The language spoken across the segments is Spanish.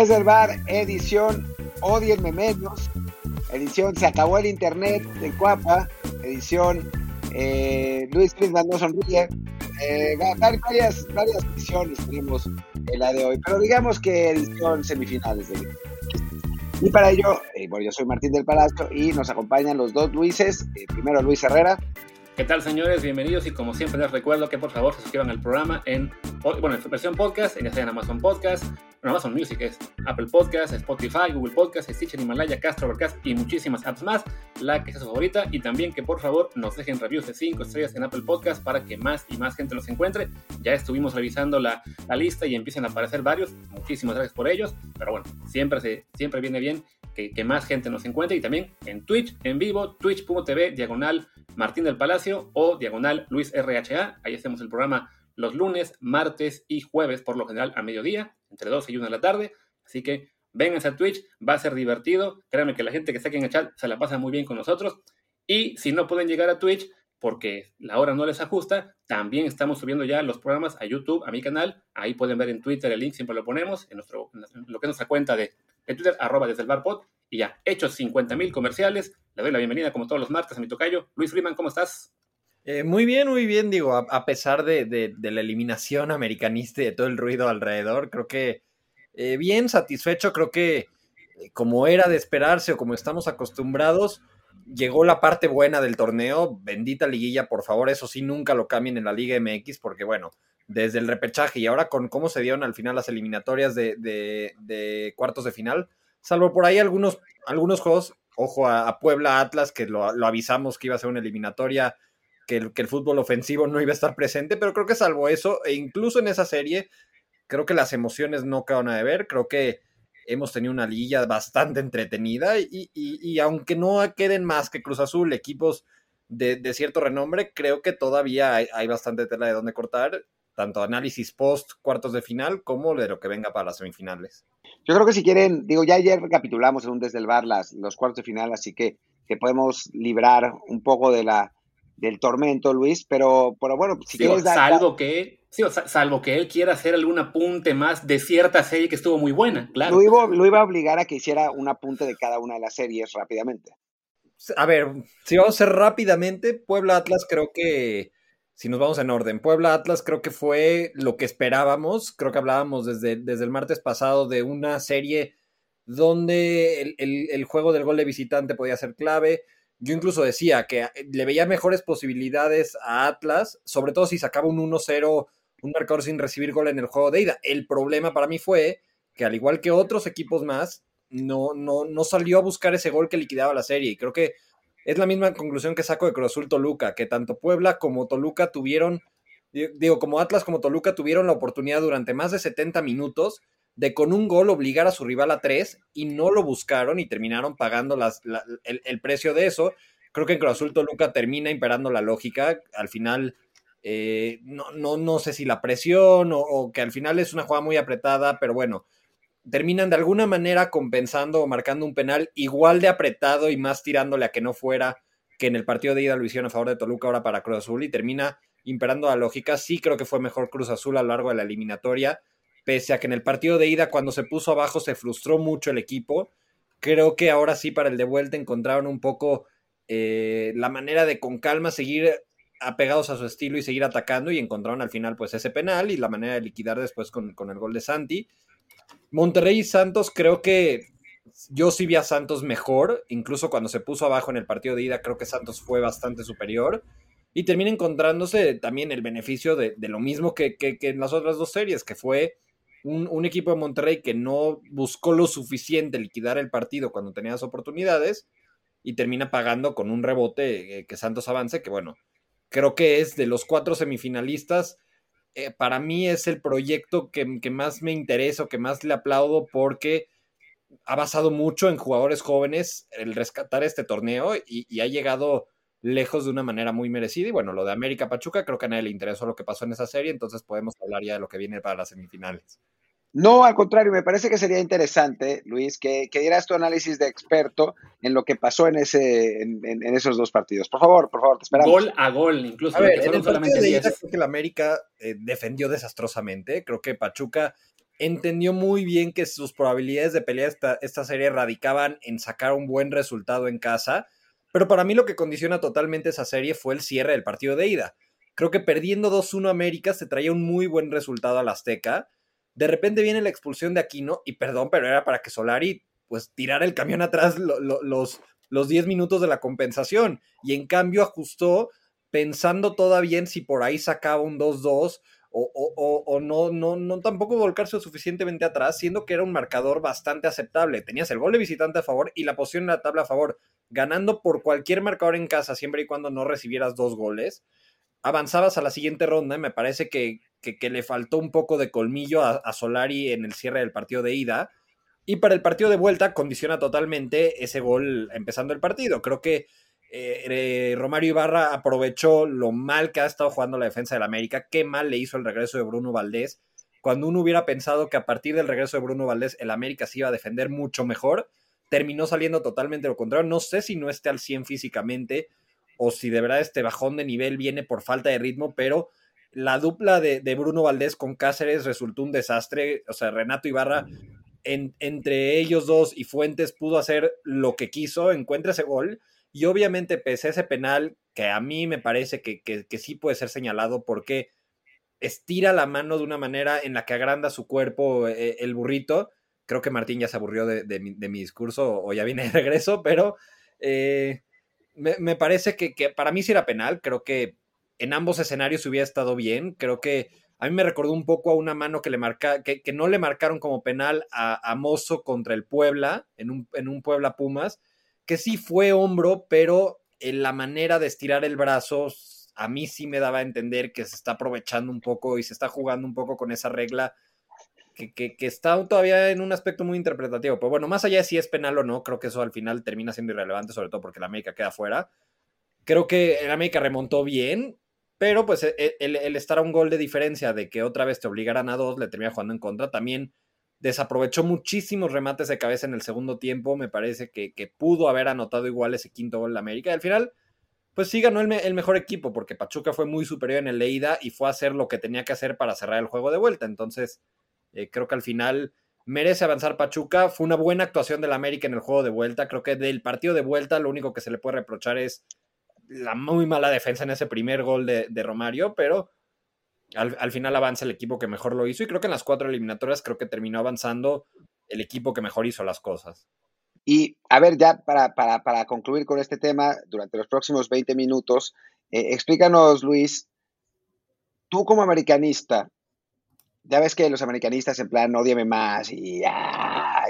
Desde el bar, edición Odienme menos, edición Se acabó el internet de Cuapa, edición eh, Luis Crisman no sonríe. Eh, varias, varias ediciones tenemos el la de hoy, pero digamos que edición semifinales de y para ello, eh, bueno, yo soy Martín del Palacio y nos acompañan los dos Luises. Eh, primero Luis Herrera. ¿Qué tal, señores? Bienvenidos y como siempre les recuerdo que por favor se suscriban al programa en, bueno, en versión podcast, en en Amazon Podcast, Amazon Music es Apple Podcast, Spotify, Google Podcast, Stitcher, Himalaya, Castro, Overcast y muchísimas apps más, la que sea su favorita y también que por favor nos dejen reviews de 5 estrellas en Apple Podcast para que más y más gente los encuentre. Ya estuvimos revisando la, la lista y empiezan a aparecer varios, muchísimas gracias por ellos, pero bueno, siempre, se, siempre viene bien que, que más gente nos encuentre y también en Twitch, en vivo, twitch.tv, diagonal Martín del Palacio o diagonal Luis RHA. Ahí hacemos el programa los lunes, martes y jueves, por lo general a mediodía, entre 12 y 1 de la tarde. Así que vénganse a Twitch, va a ser divertido. Créanme que la gente que está aquí en el chat se la pasa muy bien con nosotros. Y si no pueden llegar a Twitch, porque la hora no les ajusta, también estamos subiendo ya los programas a YouTube, a mi canal. Ahí pueden ver en Twitter el link, siempre lo ponemos, en, nuestro, lo que es nuestra cuenta de, Twitter, arroba desde el barpod. Y ya, hechos 50 mil comerciales. Le doy la bienvenida, como todos los martes, a mi tocayo. Luis Freeman, ¿cómo estás? Eh, muy bien, muy bien, digo, a, pesar de, la eliminación americanista y de todo el ruido alrededor, creo que eh, bien satisfecho, creo que eh, como era de esperarse o como estamos acostumbrados, llegó la parte buena del torneo, bendita liguilla, por favor, eso sí, nunca lo cambien en la Liga MX, porque bueno, desde el repechaje y ahora con cómo se dieron al final las eliminatorias de, cuartos de final, salvo por ahí algunos, algunos juegos, ojo a, Puebla Atlas, que lo, avisamos que iba a ser una eliminatoria, que el, fútbol ofensivo no iba a estar presente, pero creo que salvo eso, e incluso en esa serie, creo que las emociones no quedan a ver, creo que hemos tenido una liguilla bastante entretenida y, aunque no queden más que Cruz Azul, equipos de, cierto renombre, creo que todavía hay, bastante tela de donde cortar, tanto análisis post cuartos de final como de lo que venga para las semifinales. Yo creo que si quieren, digo, ya ayer recapitulamos en un desde el bar las, los cuartos de final, así que, que podemos librar un poco de la, del tormento, Luis, pero, pero bueno, si quieres dar... Salvo que Sí, salvo que él quiera hacer algún apunte más de cierta serie que estuvo muy buena, claro. Lo iba, lo iba a obligar a que hiciera un apunte de cada una de las series rápidamente. A ver, si vamos a hacer rápidamente, Puebla Atlas creo que, si nos vamos en orden, Puebla Atlas creo que fue lo que esperábamos, creo que hablábamos desde, desde el martes pasado de una serie donde el, el juego del gol de visitante podía ser clave. Yo incluso decía que le veía mejores posibilidades a Atlas, sobre todo si sacaba un 1-0 un marcador sin recibir gol en el juego de ida. El problema para mí fue que al igual que otros equipos más, no, no, no salió a buscar ese gol que liquidaba la serie. Y creo que es la misma conclusión que saco de Cruz Toluca, que tanto Puebla como Toluca tuvieron, digo, como Atlas como Toluca tuvieron la oportunidad durante más de 70 minutos de con un gol obligar a su rival a tres y no lo buscaron y terminaron pagando las, el, el, precio de eso. Creo que en Cruz Azul Toluca termina imperando la lógica. Al final eh, no, no, no sé si la presión o, que al final es una jugada muy apretada, pero bueno, terminan de alguna manera compensando o marcando un penal igual de apretado y más tirándole a que no fuera que en el partido de ida lo hicieron a favor de Toluca ahora para Cruz Azul y termina imperando la lógica. Sí creo que fue mejor Cruz Azul a lo largo de la eliminatoria, pese a que en el partido de ida cuando se puso abajo se frustró mucho el equipo. Creo que ahora sí para el de vuelta encontraron un poco eh, la manera de con calma seguir apegados a su estilo y seguir atacando y encontraron al final pues ese penal y la manera de liquidar después con, el gol de Santi. Monterrey y Santos creo que yo sí vi a Santos mejor, incluso cuando se puso abajo en el partido de ida creo que Santos fue bastante superior y termina encontrándose también el beneficio de, lo mismo que, en las otras dos series, que fue un, equipo de Monterrey que no buscó lo suficiente liquidar el partido cuando tenía las oportunidades y termina pagando con un rebote eh, que Santos avance, que bueno, creo que es de los cuatro semifinalistas. Eh, para mí es el proyecto que, más me interesa, que más le aplaudo porque ha basado mucho en jugadores jóvenes el rescatar este torneo y, ha llegado lejos de una manera muy merecida. Y bueno, lo de América Pachuca, creo que a nadie le interesó lo que pasó en esa serie, entonces podemos hablar ya de lo que viene para las semifinales. No, al contrario, me parece que sería interesante, Luis, que, dieras tu análisis de experto en lo que pasó en ese, en, esos dos partidos. Por favor, por favor, te esperamos. Gol a gol, incluso. A ver, en el solamente de creo que el América eh, defendió desastrosamente. Creo que Pachuca entendió muy bien que sus probabilidades de pelear esta, esta serie radicaban en sacar un buen resultado en casa, pero para mí lo que condiciona totalmente esa serie fue el cierre del partido de ida. Creo que perdiendo 2-1 América se traía un muy buen resultado al Azteca. De repente viene la expulsión de Aquino, y perdón, pero era para que Solari pues tirara el camión atrás los, los 10 minutos de la compensación. Y en cambio ajustó pensando todavía en si por ahí sacaba un 2-2 o, no, no, no tampoco volcarse suficientemente atrás, siendo que era un marcador bastante aceptable. Tenías el gol de visitante a favor y la posición en la tabla a favor, ganando por cualquier marcador en casa, siempre y cuando no recibieras dos goles. Avanzabas a la siguiente ronda y me parece que, que, le faltó un poco de colmillo a Solari en el cierre del partido de ida. Y para el partido de vuelta condiciona totalmente ese gol empezando el partido. Creo que eh, eh, Romario Ibarra aprovechó lo mal que ha estado jugando la defensa del América, qué mal le hizo el regreso de Bruno Valdés, cuando uno hubiera pensado que a partir del regreso de Bruno Valdés el América se iba a defender mucho mejor, terminó saliendo totalmente lo contrario, no sé si no esté al 100 físicamente o si de verdad este bajón de nivel viene por falta de ritmo, pero la dupla de, Bruno Valdés con Cáceres resultó un desastre, o sea, Renato Ibarra entre ellos dos y Fuentes pudo hacer lo que quiso, encuentra ese gol y obviamente, pese a ese penal, que a mí me parece que, sí puede ser señalado porque estira la mano de una manera en la que agranda su cuerpo eh, el burrito. Creo que Martín ya se aburrió de, mi, discurso o ya viene de regreso, pero eh, me, parece que, para mí sí era penal. Creo que en ambos escenarios hubiera estado bien. Creo que a mí me recordó un poco a una mano que, le marca, que, no le marcaron como penal a, a Mozo contra el Puebla, en un, en un Puebla Pumas que sí fue hombro, pero en la manera de estirar el brazo a mí sí me daba a entender que se está aprovechando un poco y se está jugando un poco con esa regla que, que, está todavía en un aspecto muy interpretativo. Pero bueno, más allá de si es penal o no, creo que eso al final termina siendo irrelevante, sobre todo porque la América queda fuera. Creo que el América remontó bien, pero pues e, e, el, el, estar a un gol de diferencia de que otra vez te obligaran a dos, le termina jugando en contra, también desaprovechó muchísimos remates de cabeza en el segundo tiempo. Me parece que, pudo haber anotado igual ese quinto gol de América. Y al final, pues sí ganó el, mejor equipo, porque Pachuca fue muy superior en el Leida y fue a hacer lo que tenía que hacer para cerrar el juego de vuelta. Entonces, eh, creo que al final merece avanzar Pachuca. Fue una buena actuación del América en el juego de vuelta. Creo que del partido de vuelta lo único que se le puede reprochar es la muy mala defensa en ese primer gol de, de Romario, pero al, final avanza el equipo que mejor lo hizo y creo que en las cuatro eliminatorias creo que terminó avanzando el equipo que mejor hizo las cosas. Y a ver, ya para, para, concluir con este tema, durante los próximos 20 minutos, eh, explícanos, Luis, tú como americanista, ya ves que los americanistas en plan, odiame más y, ah,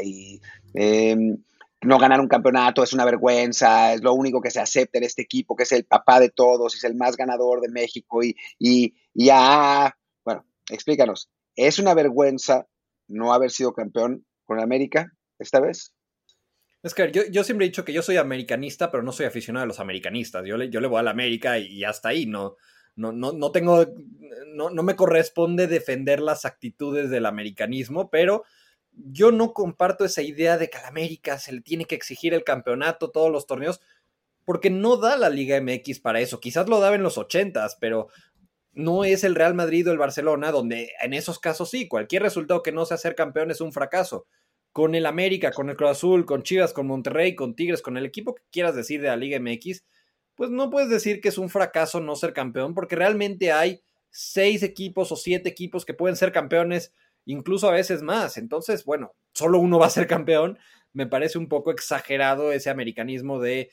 em, no ganar un campeonato es una vergüenza, es lo único que se acepta en este equipo, que es el papá de todos, es el más ganador de México y, ya, bueno, explícanos, ¿es una vergüenza no haber sido campeón con América esta vez? Es que yo, yo, siempre he dicho que yo soy americanista, pero no soy aficionado a los americanistas. Yo le, yo le voy a la América y, hasta ahí. No, no, no, no tengo, no, no me corresponde defender las actitudes del americanismo, pero yo no comparto esa idea de que a la América se le tiene que exigir el campeonato, todos los torneos, porque no da la Liga MX para eso. Quizás lo daba en los ochentas, pero no es el Real Madrid o el Barcelona, donde en esos casos sí, cualquier resultado que no sea ser campeón es un fracaso. Con el América, con el Cruz Azul, con Chivas, con Monterrey, con Tigres, con el equipo que quieras decir de la Liga MX, pues no puedes decir que es un fracaso no ser campeón, porque realmente hay seis equipos o siete equipos que pueden ser campeones incluso a veces más. Entonces, bueno, solo uno va a ser campeón. Me parece un poco exagerado ese americanismo de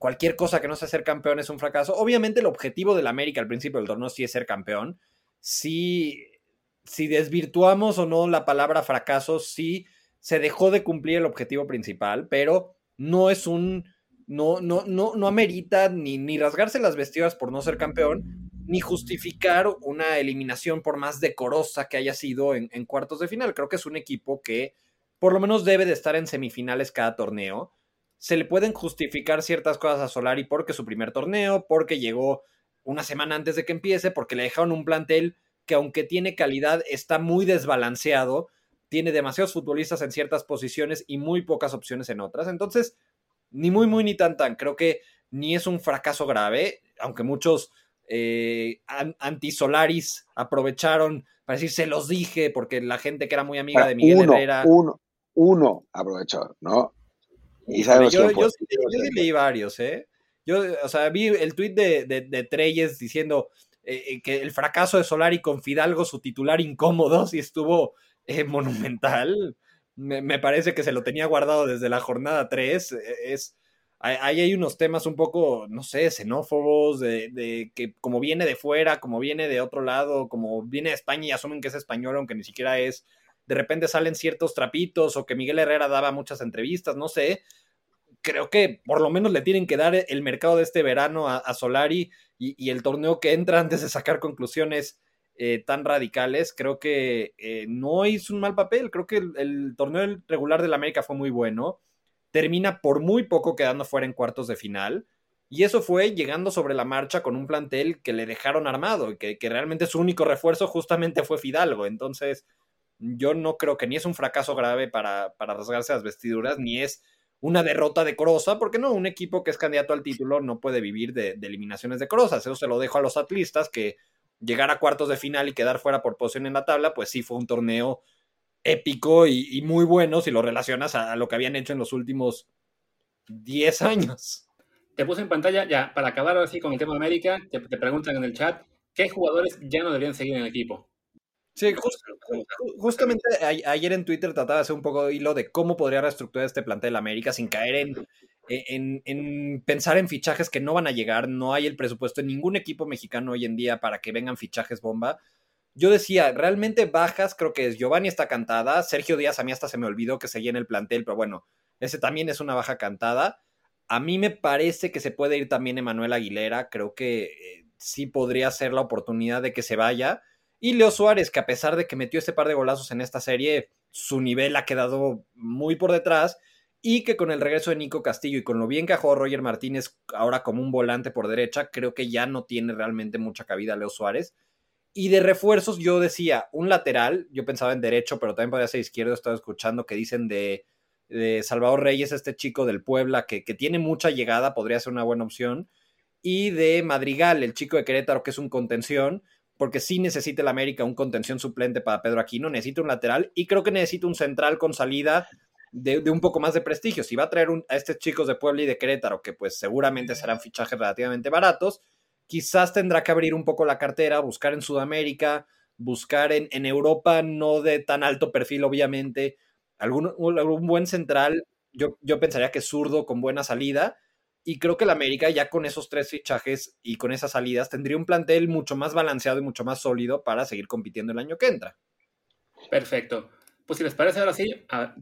cualquier cosa que no sea ser campeón es un fracaso. Obviamente el objetivo del América al principio del torneo sí es ser campeón. Si, si desvirtuamos o no la palabra fracaso, sí se dejó de cumplir el objetivo principal, pero no es un... No, no, no, no amerita ni, ni rasgarse las vestiduras por no ser campeón, ni justificar una eliminación por más decorosa que haya sido en, cuartos de final. Creo que es un equipo que por lo menos debe de estar en semifinales cada torneo. Se le pueden justificar ciertas cosas a Solari porque su primer torneo, porque llegó una semana antes de que empiece, porque le dejaron un plantel que aunque tiene calidad está muy desbalanceado, tiene demasiados futbolistas en ciertas posiciones y muy pocas opciones en otras. Entonces, ni muy, muy, ni tan, tan. Creo que ni es un fracaso grave, aunque muchos eh, anti-Solaris aprovecharon para decir, se los dije, porque la gente que era muy amiga de Miguel Herrera. Uno, uno aprovechó, ¿no? Y sabemos yo, yo, yo, leí varios, ¿eh? Yo, o sea, vi el tuit de, de, Treyes diciendo eh, eh, que el fracaso de Solari con Fidalgo, su titular incómodo, si estuvo eh, monumental. Me, me, parece que se lo tenía guardado desde la jornada 3. Es, ahí hay unos temas un poco, no sé, xenófobos, de, de, que como viene de fuera, como viene de otro lado, como viene de España y asumen que es español, aunque ni siquiera es, de repente salen ciertos trapitos o que Miguel Herrera daba muchas entrevistas, no sé. Creo que por lo menos le tienen que dar el mercado de este verano a, Solari y, el torneo que entra antes de sacar conclusiones eh, tan radicales. Creo que eh, no hizo un mal papel. Creo que el, torneo regular del América fue muy bueno termina por muy poco quedando fuera en cuartos de final. Y eso fue llegando sobre la marcha con un plantel que le dejaron armado, que, que realmente su único refuerzo justamente fue Fidalgo. Entonces, yo no creo que ni es un fracaso grave para, para rasgarse las vestiduras, ni es una derrota decorosa, porque no, un equipo que es candidato al título no puede vivir de, de eliminaciones decorosas. Eso se lo dejo a los atlistas, que llegar a cuartos de final y quedar fuera por posición en la tabla, pues sí fue un torneo épico y, muy bueno si lo relacionas a, lo que habían hecho en los últimos 10 años. Te puse en pantalla, ya, para acabar así con el tema de América, te, preguntan en el chat, ¿qué jugadores ya no deberían seguir en el equipo? Sí, justamente ayer en Twitter trataba de hacer un poco de hilo de cómo podría reestructurar este plantel América sin caer en, en, en, pensar en fichajes que no van a llegar. No hay el presupuesto en ningún equipo mexicano hoy en día para que vengan fichajes bomba yo decía, realmente bajas, creo que es Giovanni está cantada, Sergio Díaz a mí hasta se me olvidó que seguía en el plantel, pero bueno, ese también es una baja cantada. A mí me parece que se puede ir también Emanuel Aguilera, creo que eh, sí podría ser la oportunidad de que se vaya. Y Leo Suárez, que a pesar de que metió este par de golazos en esta serie, su nivel ha quedado muy por detrás. Y que con el regreso de Nico Castillo y con lo bien que jugado Roger Martínez ahora como un volante por derecha, creo que ya no tiene realmente mucha cabida Leo Suárez. Y de refuerzos yo decía, un lateral, yo pensaba en derecho, pero también podía ser izquierdo, estaba escuchando que dicen de, Salvador Reyes, este chico del Puebla, que, que, tiene mucha llegada, podría ser una buena opción. Y de Madrigal, el chico de Querétaro, que es un contención, porque sí necesita el América un contención suplente para Pedro Aquino, necesita un lateral y creo que necesita un central con salida de, un poco más de prestigio. Si va a traer a estos chicos de Puebla y de Querétaro, que pues seguramente serán fichajes relativamente baratos, quizás tendrá que abrir un poco la cartera, buscar en Sudamérica, buscar en, en Europa, no de tan alto perfil, obviamente, algún, algún buen central. Yo, yo pensaría que zurdo con buena salida. Y creo que el América, ya con esos tres fichajes y con esas salidas, tendría un plantel mucho más balanceado y mucho más sólido para seguir compitiendo el año que entra. Perfecto. Pues si les parece, ahora sí,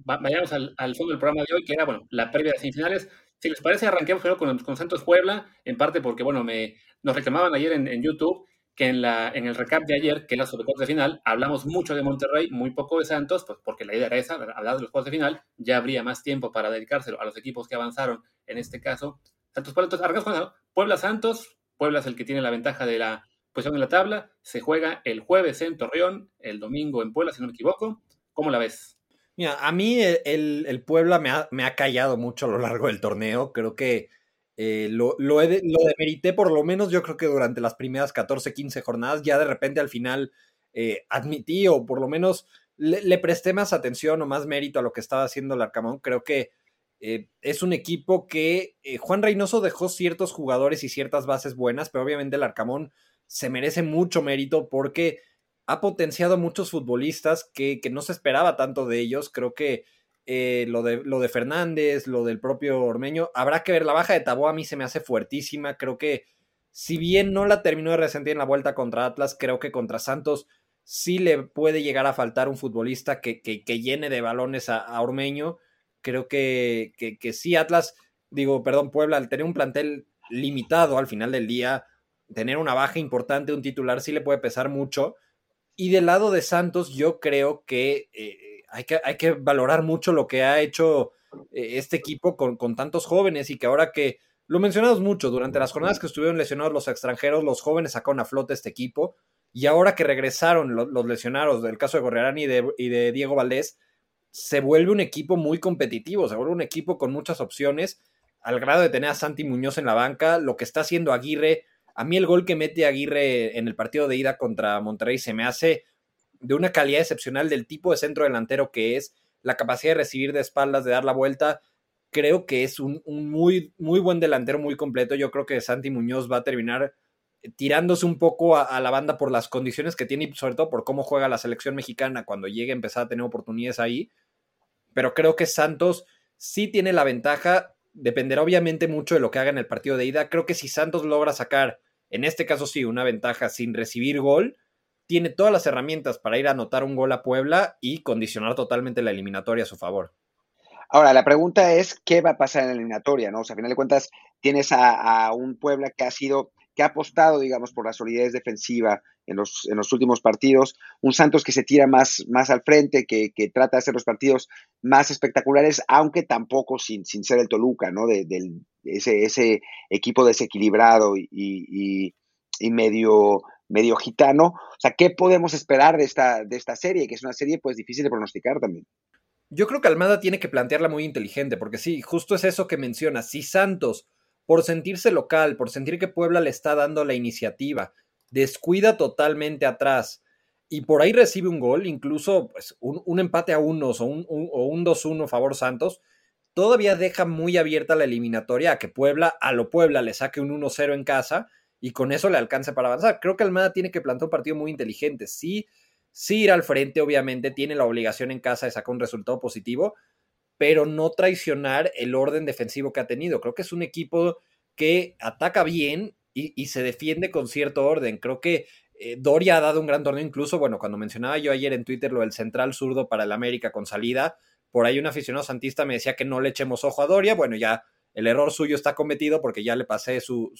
vayamos al, fondo del programa de hoy, que era, bueno, la previa de semifinales. Si les parece, arranquemos con, con Santos Puebla, en parte porque, bueno, me, nos reclamaban ayer en, YouTube que en, la, en el recap de ayer, que era sobre cuartos de final, hablamos mucho de Monterrey, muy poco de Santos, pues porque la idea era esa, hablar de los cuartos de final, ya habría más tiempo para dedicárselo a los equipos que avanzaron, en este caso, Santos Puebla. Entonces, Puebla Santos, Puebla es el que tiene la ventaja de la posición en la tabla, se juega el jueves en Torreón, el domingo en Puebla, si no me equivoco. ¿Cómo la ves? Mira, a mí el, el Puebla me ha, me ha, callado mucho a lo largo del torneo. Creo que eh, lo, lo, demerité por lo menos yo creo que durante las primeras 14, 15 jornadas. Ya de repente al final eh, admití o por lo menos le, presté más atención o más mérito a lo que estaba haciendo el Arcamón. Creo que eh, es un equipo que Juan Reynoso dejó ciertos jugadores y ciertas bases buenas, pero obviamente el Arcamón se merece mucho mérito porque ha potenciado a muchos futbolistas que, que no se esperaba tanto de ellos. Creo que eh, lo, de, lo de Fernández, lo del propio Ormeño. Habrá que ver, la baja de Tabó a mí se me hace fuertísima. Creo que si bien no la terminó de resentir en la vuelta contra Atlas, creo que contra Santos sí le puede llegar a faltar un futbolista que, que, llene de balones a, Ormeño. Creo que, que, sí, Atlas, digo, perdón, Puebla, al tener un plantel limitado al final del día, tener una baja importante, un titular, sí le puede pesar mucho. Y del lado de Santos, yo creo que eh, hay que, hay que valorar mucho lo que ha hecho eh, este equipo con, con, tantos jóvenes y que ahora que lo mencionamos mucho, durante las jornadas que estuvieron lesionados los extranjeros, los jóvenes sacaron a flote este equipo y ahora que regresaron los, lesionados, del caso de Gorrearán y de, y de Diego Valdés, se vuelve un equipo muy competitivo, se vuelve un equipo con muchas opciones, al grado de tener a Santi Muñoz en la banca, lo que está haciendo Aguirre, A mí el gol que mete Aguirre en el partido de ida contra Monterrey se me hace de una calidad excepcional del tipo de centro delantero que es, la capacidad de recibir de espaldas, de dar la vuelta. Creo que es un, muy, muy buen delantero, muy completo. Yo creo que Santi Muñoz va a terminar tirándose un poco a, la banda por las condiciones que tiene y sobre todo por cómo juega la selección mexicana cuando llegue a empezar a tener oportunidades ahí. Pero creo que Santos sí tiene la ventaja, dependerá obviamente mucho de lo que haga en el partido de ida. Creo que si Santos logra sacar, en este caso sí, una ventaja sin recibir gol, tiene todas las herramientas para ir a anotar un gol a Puebla y condicionar totalmente la eliminatoria a su favor. Ahora, la pregunta es, ¿qué va a pasar en la eliminatoria? ¿no? O sea, a final de cuentas, tienes a un Puebla que ha sido que ha apostado, digamos, por la solidez defensiva en los, en los últimos partidos, un Santos que se tira más, más al frente, que, trata de hacer los partidos más espectaculares, aunque tampoco sin, sin ser el Toluca, ¿no? De, ese, ese, equipo desequilibrado y, medio, medio gitano. O sea, ¿qué podemos esperar de esta, de esta serie? Que es una serie pues difícil de pronosticar también. Yo creo que Almada tiene que plantearla muy inteligente, porque sí, justo es eso que menciona. Si Santos por sentirse local, por sentir que Puebla le está dando la iniciativa, descuida totalmente atrás y por ahí recibe un gol, incluso pues, un, empate a unos o un, un 2-1 favor Santos, todavía deja muy abierta la eliminatoria a que Puebla, a lo Puebla le saque un 1-0 en casa y con eso le alcance para avanzar. Creo que Almada tiene que plantear un partido muy inteligente. Sí, sí ir al frente, obviamente, tiene la obligación en casa de sacar un resultado positivo, pero no traicionar el orden defensivo que ha tenido. Creo que es un equipo que ataca bien y, se defiende con cierto orden. Creo que eh, Doria ha dado un gran torneo, incluso, bueno, cuando mencionaba yo ayer en Twitter lo del central zurdo para el América con salida, por ahí un aficionado santista me decía que no le echemos ojo a Doria. Bueno, ya el error suyo está cometido porque ya le pasé su,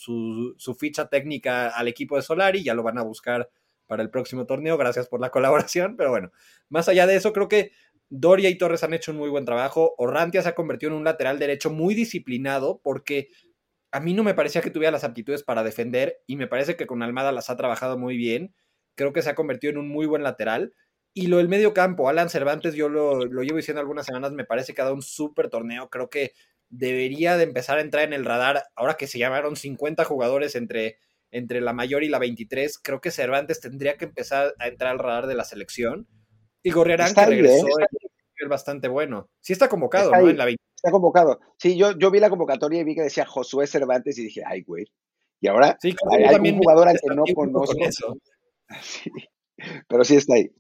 ficha técnica al equipo de Solari, ya lo van a buscar para el próximo torneo. Gracias por la colaboración, pero bueno, más allá de eso, creo que Doria y Torres han hecho un muy buen trabajo. Orrantia se ha convertido en un lateral derecho muy disciplinado porque a mí no me parecía que tuviera las aptitudes para defender y me parece que con Almada las ha trabajado muy bien. Creo que se ha convertido en un muy buen lateral. Y lo del medio campo, Alan Cervantes, yo lo, llevo diciendo algunas semanas, me parece que ha dado un súper torneo. Creo que debería de empezar a entrar en el radar, ahora que se llamaron 50 jugadores entre, entre la mayor y la 23, creo que Cervantes tendría que empezar a entrar al radar de la selección y Gorriarán, que regresó, es bastante bueno. Sí está convocado, ¿no? En la Está convocado. Sí, yo, yo vi la convocatoria y vi que decía Josué Cervantes y dije, ay, güey. Y ahora sí, hay, un jugador al que no conozco. Sí. Pero sí está, ahí,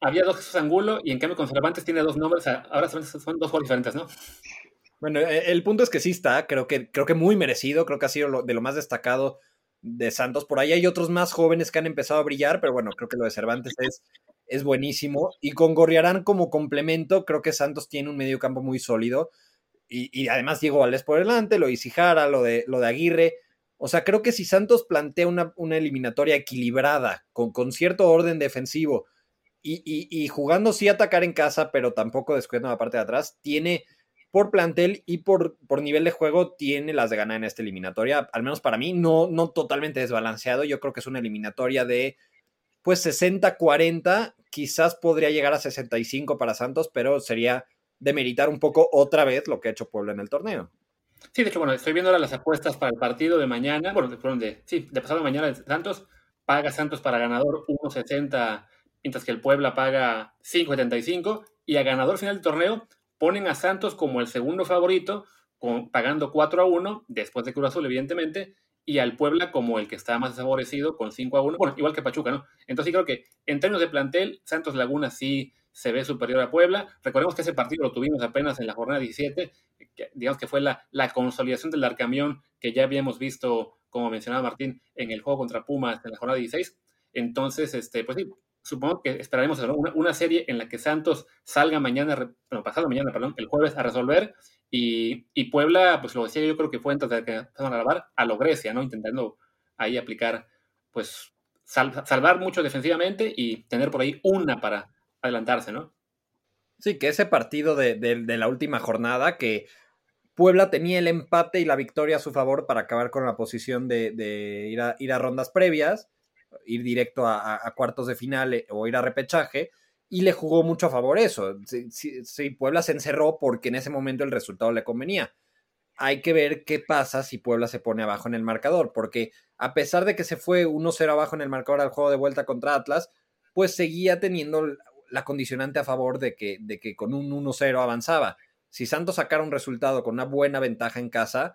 Había dos Jesús Angulo y en cambio con Cervantes tiene dos nombres. Ahora son dos jugadores diferentes, ¿no? Bueno, e, el punto es que sí está, creo que, creo que muy merecido, creo que ha sido de lo más destacado de Santos. Por ahí hay otros más jóvenes que han empezado a brillar, pero bueno, creo que lo de Cervantes es, es buenísimo. Y con Gorriarán como complemento, creo que Santos tiene un medio campo muy sólido. Y, además Diego Valdés por delante, lo de Isijara, lo de, lo de Aguirre. O sea, creo que si Santos plantea una, una eliminatoria equilibrada, con, con, cierto orden defensivo, y, y, jugando sí atacar en casa, pero tampoco descuidando la parte de atrás, tiene por plantel y por, por nivel de juego tiene las de ganar en esta eliminatoria. Al menos para mí, no, no totalmente desbalanceado. Yo creo que es una eliminatoria de pues 60-40. Quizás podría llegar a 65 para Santos, pero sería demeritar un poco otra vez lo que ha hecho Puebla en el torneo. Sí, de hecho, bueno, estoy viendo ahora las apuestas para el partido de mañana. Bueno, de, de, sí, de pasado mañana Santos. Paga Santos para ganador 1.60, mientras que el Puebla paga 5.75. Y a ganador final del torneo ponen a Santos como el segundo favorito, pagando 4 a 1, después de Cruz Azul, evidentemente, y al Puebla como el que está más desfavorecido, con 5 a 1, bueno, igual que Pachuca, ¿no? Entonces creo que en términos de plantel, Santos Laguna sí se ve superior a Puebla. Recordemos que ese partido lo tuvimos apenas en la jornada 17, digamos que fue la, la consolidación del Arcamión que ya habíamos visto, como mencionaba Martín, en el juego contra Pumas en la jornada 16. Entonces, este, pues sí, supongo que esperaremos una, serie en la que Santos salga mañana, bueno, pasado mañana, perdón, el jueves a resolver y, Puebla, pues lo decía yo creo que fue antes de que empezaron a grabar, a lo Grecia, ¿no? Intentando ahí aplicar, pues, salvar mucho defensivamente y tener por ahí una para adelantarse, ¿no? Sí, que ese partido de, la última jornada que Puebla tenía el empate y la victoria a su favor para acabar con la posición de, ir, a, ir a rondas previas ir directo a, cuartos de final eh, o ir a repechaje, y le jugó mucho a favor eso. Sí, Puebla se encerró porque en ese momento el resultado le convenía. hay que ver qué pasa si Puebla se pone abajo en el marcador, porque a pesar de que se fue 1-0 abajo en el marcador al juego de vuelta contra Atlas, pues seguía teniendo la condicionante a favor de que, de que con un 1-0 avanzaba. Si Santos sacara un resultado con una buena ventaja en casa,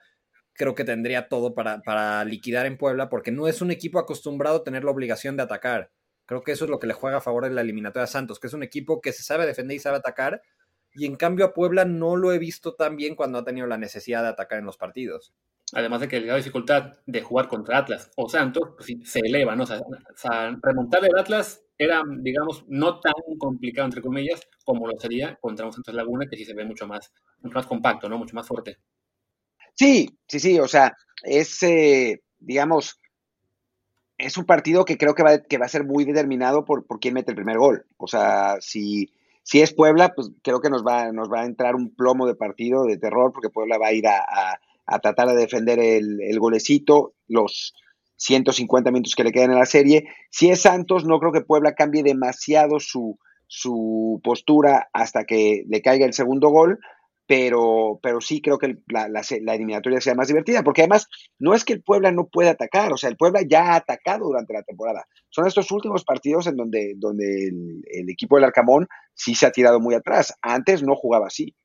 creo que tendría todo para, para liquidar en Puebla, porque no es un equipo acostumbrado a tener la obligación de atacar. Creo que eso es lo que le juega a favor de la eliminatoria a Santos, que es un equipo que se sabe defender y sabe atacar, y en cambio a Puebla no lo he visto tan bien cuando ha tenido la necesidad de atacar en los partidos. Además de que la dificultad de jugar contra Atlas o Santos pues, se eleva, ¿no? O sea, remontar el Atlas era, digamos, no tan complicado, entre comillas, como lo sería contra un Santos Laguna, que sí se ve mucho más, mucho más compacto, ¿no? Mucho más fuerte. Sí, sí, sí, o sea, es, eh, digamos, es un partido que creo que va, que va a ser muy determinado por, por quién mete el primer gol. O sea, si si es Puebla, pues creo que nos va, nos va a entrar un plomo de partido de terror, porque Puebla va a ir a, tratar de defender el, golecito, los 150 minutos que le quedan en la serie. Si es Santos, no creo que Puebla cambie demasiado su, su postura hasta que le caiga el segundo gol, pero, pero sí creo que la, eliminatoria sea más divertida, porque además no es que el Puebla no pueda atacar, o sea, el Puebla ya ha atacado durante la temporada. Son estos últimos partidos en donde, donde el, equipo del Arcamón sí se ha tirado muy atrás. Antes no jugaba así.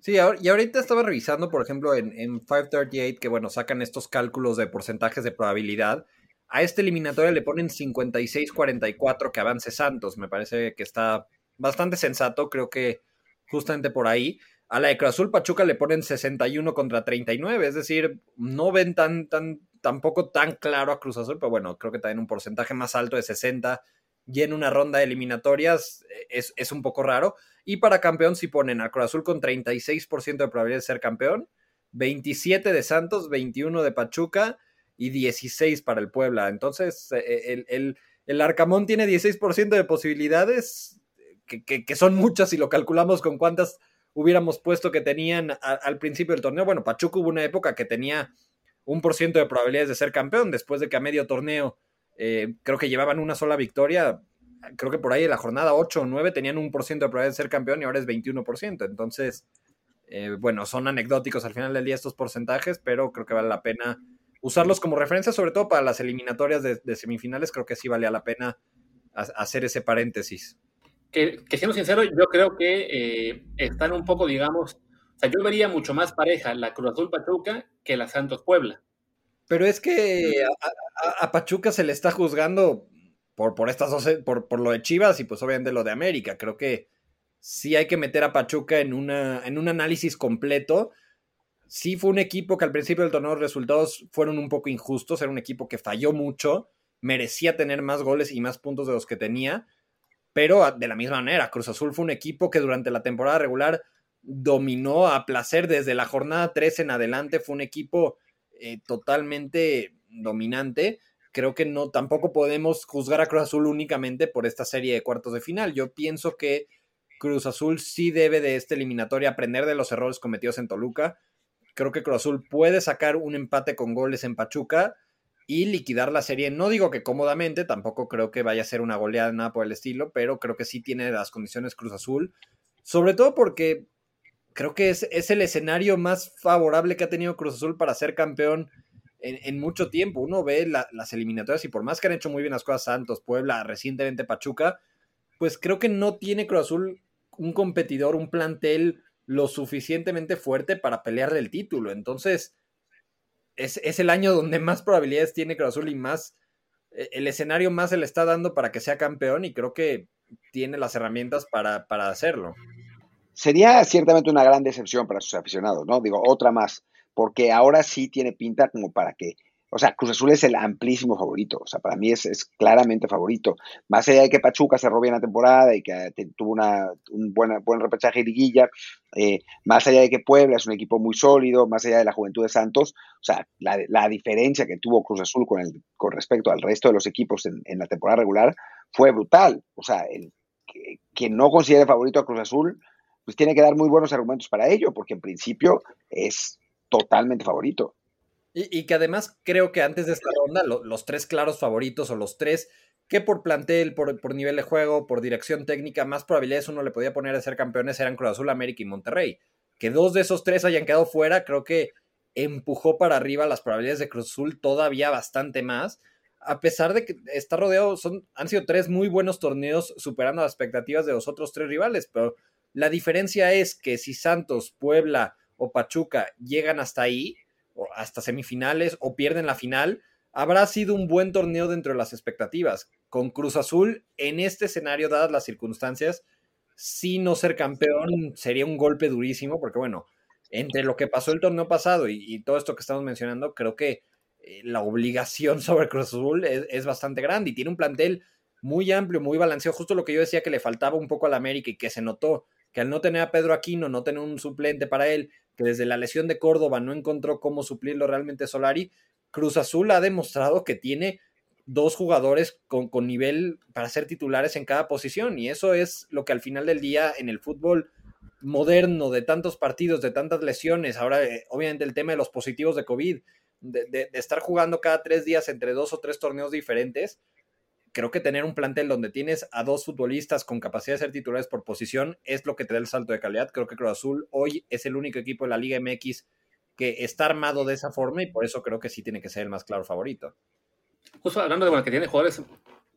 Sí, y ahorita estaba revisando, por ejemplo, en, en 538, que bueno, sacan estos cálculos de porcentajes de probabilidad. A esta eliminatoria le ponen 56-44 que avance Santos. Me parece que está bastante sensato, creo que justamente por ahí. A la de Cruz Azul Pachuca le ponen 61 contra 39, es decir, no ven tan, tan, tampoco tan claro a Cruz Azul, pero bueno, creo que también un porcentaje más alto de 60 y en una ronda de eliminatorias eh, es, un poco raro. Y para campeón si ponen a Cruz Azul con 36% de probabilidad de ser campeón, 27 de Santos, 21 de Pachuca y 16 para el Puebla. Entonces, eh, el, el, Arcamón tiene 16% de posibilidades, que, que, son muchas si lo calculamos con cuántas hubiéramos puesto que tenían al principio del torneo. Bueno, Pachuca hubo una época que tenía un por ciento de probabilidades de ser campeón, después de que a medio torneo eh, creo que llevaban una sola victoria. Creo que por ahí en la jornada 8 o 9 tenían un por ciento de probabilidades de ser campeón y ahora es 21%. Entonces, eh, bueno, son anecdóticos al final del día estos porcentajes, pero creo que vale la pena usarlos como referencia, sobre todo para las eliminatorias de, semifinales. Creo que sí valía la pena hacer ese paréntesis que, siendo sincero, yo creo que eh, están un poco, digamos, o sea, yo vería mucho más pareja la Cruz Azul Pachuca que la Santos Puebla. Pero es que a, Pachuca se le está juzgando por, por estas por, por, lo de Chivas y pues obviamente lo de América. Creo que sí hay que meter a Pachuca en, una, en un análisis completo. Sí fue un equipo que al principio del torneo los resultados fueron un poco injustos, era un equipo que falló mucho, merecía tener más goles y más puntos de los que tenía pero de la misma manera, Cruz Azul fue un equipo que durante la temporada regular dominó a placer desde la jornada 3 en adelante, fue un equipo eh, totalmente dominante. Creo que no, tampoco podemos juzgar a Cruz Azul únicamente por esta serie de cuartos de final. Yo pienso que Cruz Azul sí debe de esta eliminatoria aprender de los errores cometidos en Toluca. Creo que Cruz Azul puede sacar un empate con goles en Pachuca y liquidar la serie. No digo que cómodamente, tampoco creo que vaya a ser una goleada, nada por el estilo, pero creo que sí tiene las condiciones Cruz Azul. Sobre todo porque creo que es, es el escenario más favorable que ha tenido Cruz Azul para ser campeón en, mucho tiempo. Uno ve las eliminatorias y por más que han hecho muy bien las cosas Santos, Puebla, recientemente Pachuca, pues creo que no tiene Cruz Azul un competidor, un plantel lo suficientemente fuerte para pelearle el título. Entonces, es, el año donde más probabilidades tiene Cruz Azul y más, eh, el escenario más se le está dando para que sea campeón y creo que tiene las herramientas para, para hacerlo. Sería ciertamente una gran decepción para sus aficionados, ¿no? Digo, otra más, porque ahora sí tiene pinta como para que o sea, Cruz Azul es el amplísimo favorito. O sea, para mí es, claramente favorito. Más allá de que Pachuca cerró bien la temporada y que tuvo una, un buen, repechaje y liguilla, eh, más allá de que Puebla es un equipo muy sólido, más allá de la juventud de Santos, o sea, la, la diferencia que tuvo Cruz Azul con, el, con respecto al resto de los equipos en, la temporada regular fue brutal. O sea, el, quien no considere favorito a Cruz Azul, pues tiene que dar muy buenos argumentos para ello, porque en principio es totalmente favorito. Y, que además creo que antes de esta ronda, los tres claros favoritos o los tres que por plantel, por, por, nivel de juego, por dirección técnica, más probabilidades uno le podía poner de ser campeones eran Cruz Azul, América y Monterrey. Que dos de esos tres hayan quedado fuera, creo que empujó para arriba las probabilidades de Cruz Azul todavía bastante más, a pesar de que está rodeado, son, han sido tres muy buenos torneos superando las expectativas de los otros tres rivales, pero la diferencia es que si Santos, Puebla o Pachuca llegan hasta ahí, hasta semifinales, o pierden la final, habrá sido un buen torneo dentro de las expectativas. Con Cruz Azul, en este escenario, dadas las circunstancias, si no ser campeón sería un golpe durísimo, porque bueno, entre lo que pasó el torneo pasado y, todo esto que estamos mencionando, creo que eh, la obligación sobre Cruz Azul es, bastante grande y tiene un plantel muy amplio, muy balanceado, justo lo que yo decía que le faltaba un poco al América y que se notó que al no tener a Pedro Aquino, no tener un suplente para él, que desde la lesión de Córdoba no encontró cómo suplirlo realmente Solari, Cruz Azul ha demostrado que tiene dos jugadores con, con, nivel para ser titulares en cada posición y eso es lo que al final del día en el fútbol moderno de tantos partidos, de tantas lesiones, ahora eh, obviamente el tema de los positivos de COVID, de, de, estar jugando cada tres días entre dos o tres torneos diferentes, creo que tener un plantel donde tienes a dos futbolistas con capacidad de ser titulares por posición es lo que te da el salto de calidad. Creo que Cruz Azul hoy es el único equipo de la Liga MX que está armado de esa forma y por eso creo que sí tiene que ser el más claro favorito. Justo hablando de que tiene jugadores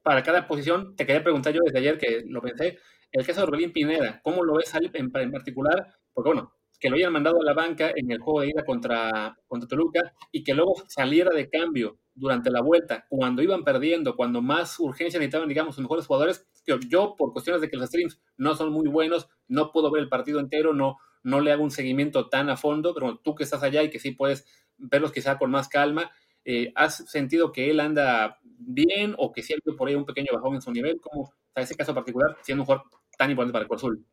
para cada posición, te quería preguntar yo desde ayer que lo pensé, el caso de Orbelín Pineda, ¿cómo lo ves en particular? Porque bueno, que lo hayan mandado a la banca en el juego de ida contra, contra Toluca y que luego saliera de cambio durante la vuelta, cuando iban perdiendo, cuando más urgencia necesitaban, digamos, sus mejores jugadores, yo, yo por cuestiones de que los streams no son muy buenos, no puedo ver el partido entero, no, no le hago un seguimiento tan a fondo, pero tú que estás allá y que sí puedes verlos quizá con más calma, eh, ¿has sentido que él anda bien o que hay por ahí un pequeño bajón en su nivel? como en ese caso particular, siendo un jugador tan importante para el Azul?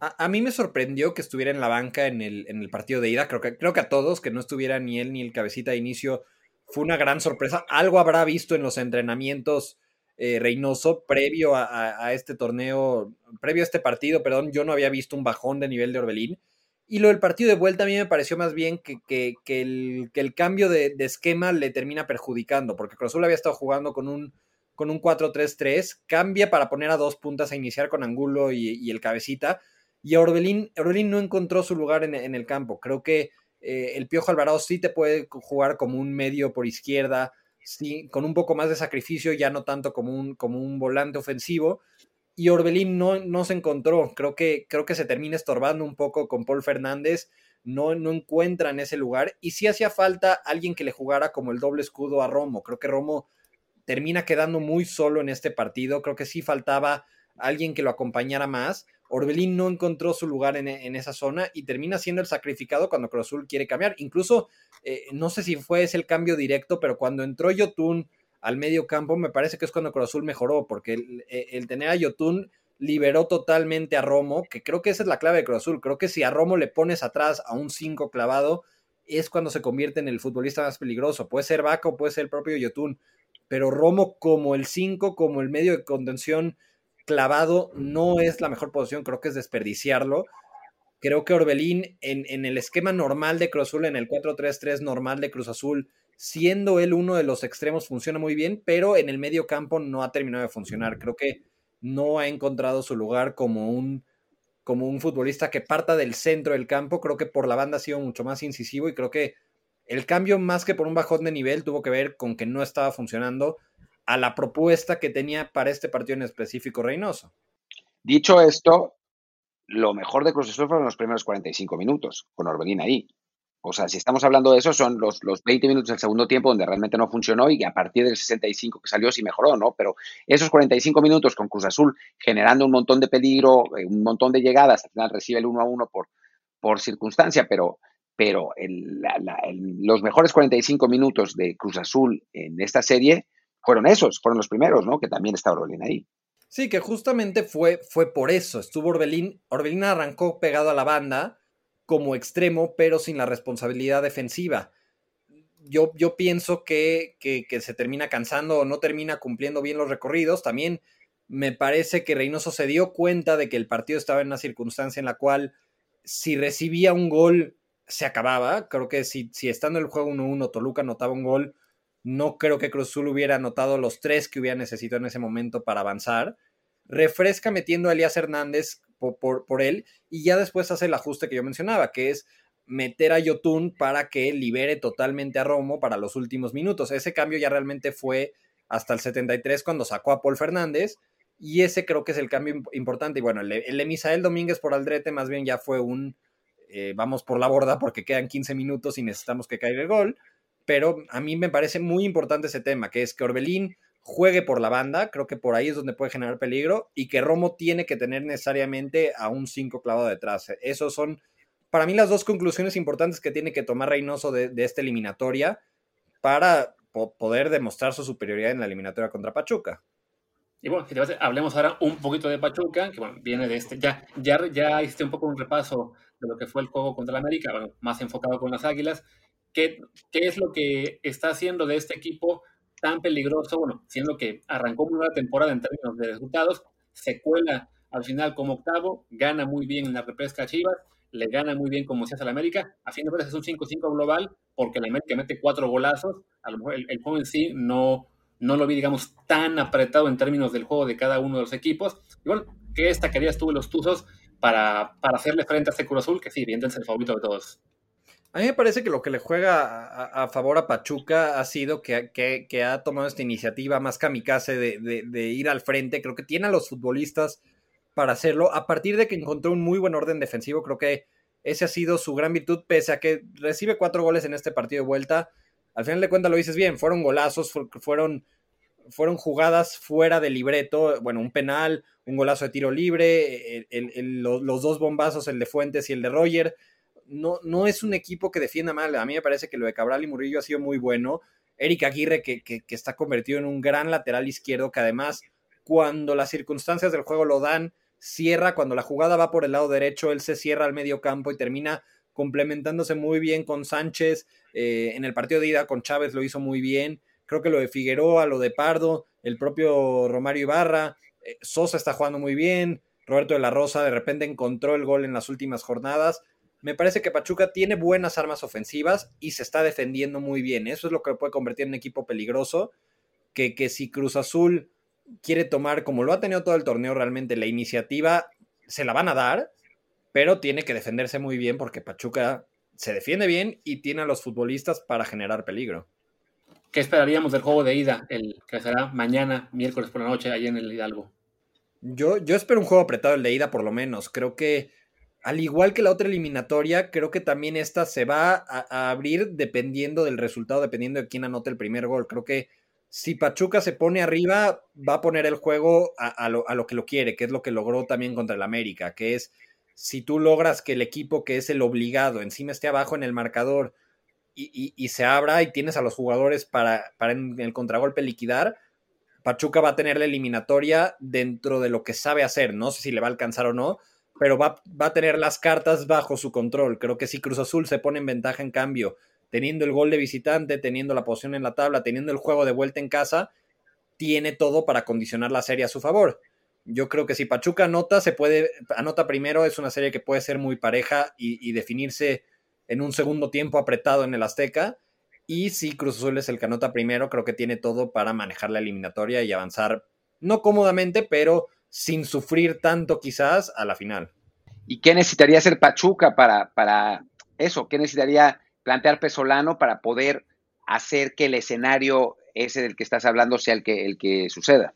A, mí me sorprendió que estuviera en la banca en el, partido de ida. Creo que, creo que a todos, que no estuviera ni él ni el cabecita de inicio, fue una gran sorpresa. Algo habrá visto en los entrenamientos eh, Reynoso previo a, este torneo, previo a este partido, perdón, yo no había visto un bajón de nivel de Orbelín. Y lo del partido de vuelta a mí me pareció más bien que, el, cambio de, esquema le termina perjudicando, porque Cruz había estado jugando con un, con un 4-3-3, cambia para poner a dos puntas a iniciar con Angulo y, el cabecita, y Orbelín, Orbelín no encontró su lugar en, el campo. Creo que eh, el Piojo Alvarado sí te puede jugar como un medio por izquierda, con un poco más de sacrificio, ya no tanto como un, como un volante ofensivo. Y Orbelín no, no se encontró. Creo que, creo que se termina estorbando un poco con Paul Fernández. No, no encuentra en ese lugar. Y sí hacía falta alguien que le jugara como el doble escudo a Romo. Creo que Romo termina quedando muy solo en este partido. Creo que sí faltaba alguien que lo acompañara más. Orbelín no encontró su lugar en, esa zona y termina siendo el sacrificado cuando Cruz quiere cambiar. Incluso, eh, no sé si fue ese el cambio directo, pero cuando entró Yotun al medio campo, me parece que es cuando Cruz mejoró, porque el, tener a Yotun liberó totalmente a Romo, que creo que esa es la clave de Cruz. Creo que si a Romo le pones atrás a un 5 clavado, es cuando se convierte en el futbolista más peligroso. Puede ser Vaca o puede ser el propio Yotun, pero Romo como el 5, como el medio de contención clavado no es la mejor posición, creo que es desperdiciarlo. Creo que Orbelín en, el esquema normal de Cruz Azul, en el 4-3-3 normal de Cruz Azul, siendo él uno de los extremos, funciona muy bien, pero en el medio campo no ha terminado de funcionar. Creo que no ha encontrado su lugar como un, como un futbolista que parta del centro del campo. Creo que por la banda ha sido mucho más incisivo y creo que el cambio más que por un bajón de nivel tuvo que ver con que no estaba funcionando a la propuesta que tenía para este partido en específico Reynoso. Dicho esto, lo mejor de Cruz Azul fueron los primeros 45 minutos, con Orbelín ahí. O sea, si estamos hablando de eso, son los, los 20 minutos del segundo tiempo donde realmente no funcionó y a partir del 65 que salió sí mejoró, ¿no? Pero esos 45 minutos con Cruz Azul generando un montón de peligro, eh, un montón de llegadas, al final recibe el 1 a 1 por, por circunstancia, pero, pero los mejores 45 minutos de Cruz Azul en esta serie fueron esos, fueron los primeros, ¿no? Que también está Orbelín ahí. Sí, que justamente fue, fue por eso. Estuvo Orbelín. Orbelín arrancó pegado a la banda como extremo, pero sin la responsabilidad defensiva. Yo, yo pienso que, que, se termina cansando o no termina cumpliendo bien los recorridos. También me parece que Reynoso se dio cuenta de que el partido estaba en una circunstancia en la cual si recibía un gol se acababa. Creo que si, si estando en el juego 1-1 Toluca anotaba un gol, no creo que Cruz Azul hubiera anotado los tres que hubiera necesitado en ese momento para avanzar. Refresca metiendo a Elías Hernández por, él y ya después hace el ajuste que yo mencionaba, que es meter a Yotun para que libere totalmente a Romo para los últimos minutos. Ese cambio ya realmente fue hasta el 73 cuando sacó a Paul Fernández y ese creo que es el cambio importante. Y bueno, el, de Misael Domínguez por Aldrete más bien ya fue un eh, vamos por la borda porque quedan 15 minutos y necesitamos que caiga el gol. Pero a mí me parece muy importante ese tema, que es que Orbelín juegue por la banda, creo que por ahí es donde puede generar peligro, y que Romo tiene que tener necesariamente a un 5 clavado detrás. Esos son, para mí, las dos conclusiones importantes que tiene que tomar Reynoso de, esta eliminatoria para poder demostrar su superioridad en la eliminatoria contra Pachuca. Y bueno, hablemos ahora un poquito de Pachuca, que bueno, viene de este, ya, ya, ya hiciste un poco un repaso de lo que fue el juego contra la América, más enfocado con las Águilas. ¿Qué, ¿Qué es lo que está haciendo de este equipo tan peligroso, bueno, siendo que arrancó una nueva temporada en términos de resultados, se cuela al final como octavo, gana muy bien en la repesca Chivas, le gana muy bien como se hace a la América, a fin de cuentas es un 5-5 global, porque la América mete cuatro golazos, a lo mejor el, juego en sí no, no lo vi, digamos, tan apretado en términos del juego de cada uno de los equipos. Y bueno, ¿qué destacarías tú los Tuzos para, para hacerle frente a este Cruz Azul, que sí, bien es el favorito de todos? A mí me parece que lo que le juega a, favor a Pachuca ha sido que, ha tomado esta iniciativa más kamikaze de, ir al frente. Creo que tiene a los futbolistas para hacerlo. A partir de que encontró un muy buen orden defensivo, creo que ese ha sido su gran virtud, pese a que recibe cuatro goles en este partido de vuelta. Al final de cuentas lo dices bien, fueron golazos, fueron, fueron jugadas fuera de libreto. Bueno, un penal, un golazo de tiro libre, los dos bombazos, el de Fuentes y el de Roger no, no es un equipo que defienda mal. A mí me parece que lo de Cabral y Murillo ha sido muy bueno. Eric Aguirre, que, está convertido en un gran lateral izquierdo, que además, cuando las circunstancias del juego lo dan, cierra. Cuando la jugada va por el lado derecho, él se cierra al medio campo y termina complementándose muy bien con Sánchez. Eh, en el partido de ida con Chávez lo hizo muy bien. Creo que lo de Figueroa, lo de Pardo, el propio Romario Ibarra. Eh, Sosa está jugando muy bien. Roberto de la Rosa de repente encontró el gol en las últimas jornadas me parece que Pachuca tiene buenas armas ofensivas y se está defendiendo muy bien. Eso es lo que puede convertir en un equipo peligroso. Que, que si Cruz Azul quiere tomar, como lo ha tenido todo el torneo realmente, la iniciativa, se la van a dar, pero tiene que defenderse muy bien porque Pachuca se defiende bien y tiene a los futbolistas para generar peligro. ¿Qué esperaríamos del juego de ida, el que será mañana, miércoles por la noche, ahí en el Hidalgo? Yo, yo espero un juego apretado el de ida, por lo menos. Creo que al igual que la otra eliminatoria, creo que también esta se va a, abrir dependiendo del resultado, dependiendo de quién anote el primer gol. Creo que si Pachuca se pone arriba, va a poner el juego a, lo, que lo quiere, que es lo que logró también contra el América, que es si tú logras que el equipo que es el obligado encima esté abajo en el marcador y, se abra y tienes a los jugadores para, para en el contragolpe liquidar, Pachuca va a tener la eliminatoria dentro de lo que sabe hacer. No sé si le va a alcanzar o no, pero va, a tener las cartas bajo su control. Creo que si Cruz Azul se pone en ventaja en cambio, teniendo el gol de visitante, teniendo la posición en la tabla, teniendo el juego de vuelta en casa, tiene todo para condicionar la serie a su favor. Yo creo que si Pachuca anota, se puede, anota primero, es una serie que puede ser muy pareja y, definirse en un segundo tiempo apretado en el Azteca. Y si Cruz Azul es el que anota primero, creo que tiene todo para manejar la eliminatoria y avanzar, no cómodamente, pero sin sufrir tanto quizás a la final. ¿Y qué necesitaría hacer Pachuca para, para eso? ¿Qué necesitaría plantear Pesolano para poder hacer que el escenario ese del que estás hablando sea el que, el que suceda?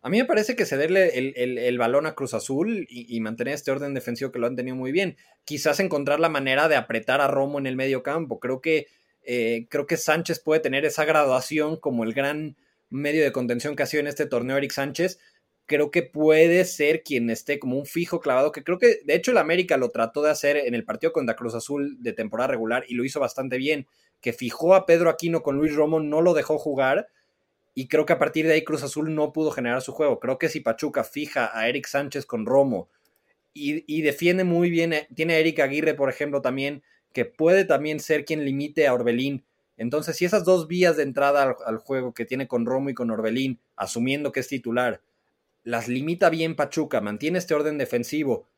A mí me parece que cederle el, balón a Cruz Azul y, mantener este orden defensivo que lo han tenido muy bien. Quizás encontrar la manera de apretar a Romo en el medio campo. Creo que, eh, creo que Sánchez puede tener esa graduación como el gran medio de contención que ha sido en este torneo Eric Sánchez, creo que puede ser quien esté como un fijo clavado, que creo que de hecho el América lo trató de hacer en el partido contra Cruz Azul de temporada regular y lo hizo bastante bien, que fijó a Pedro Aquino con Luis Romo, no lo dejó jugar y creo que a partir de ahí Cruz Azul no pudo generar su juego. Creo que si Pachuca fija a Eric Sánchez con Romo y, defiende muy bien, eh, tiene a Eric Aguirre, por ejemplo, también, que puede también ser quien limite a Orbelín. Entonces, si esas dos vías de entrada al juego que tiene con Romo y con Orbelín, asumiendo que es titular, las limita bien Pachuca, mantiene este orden defensivo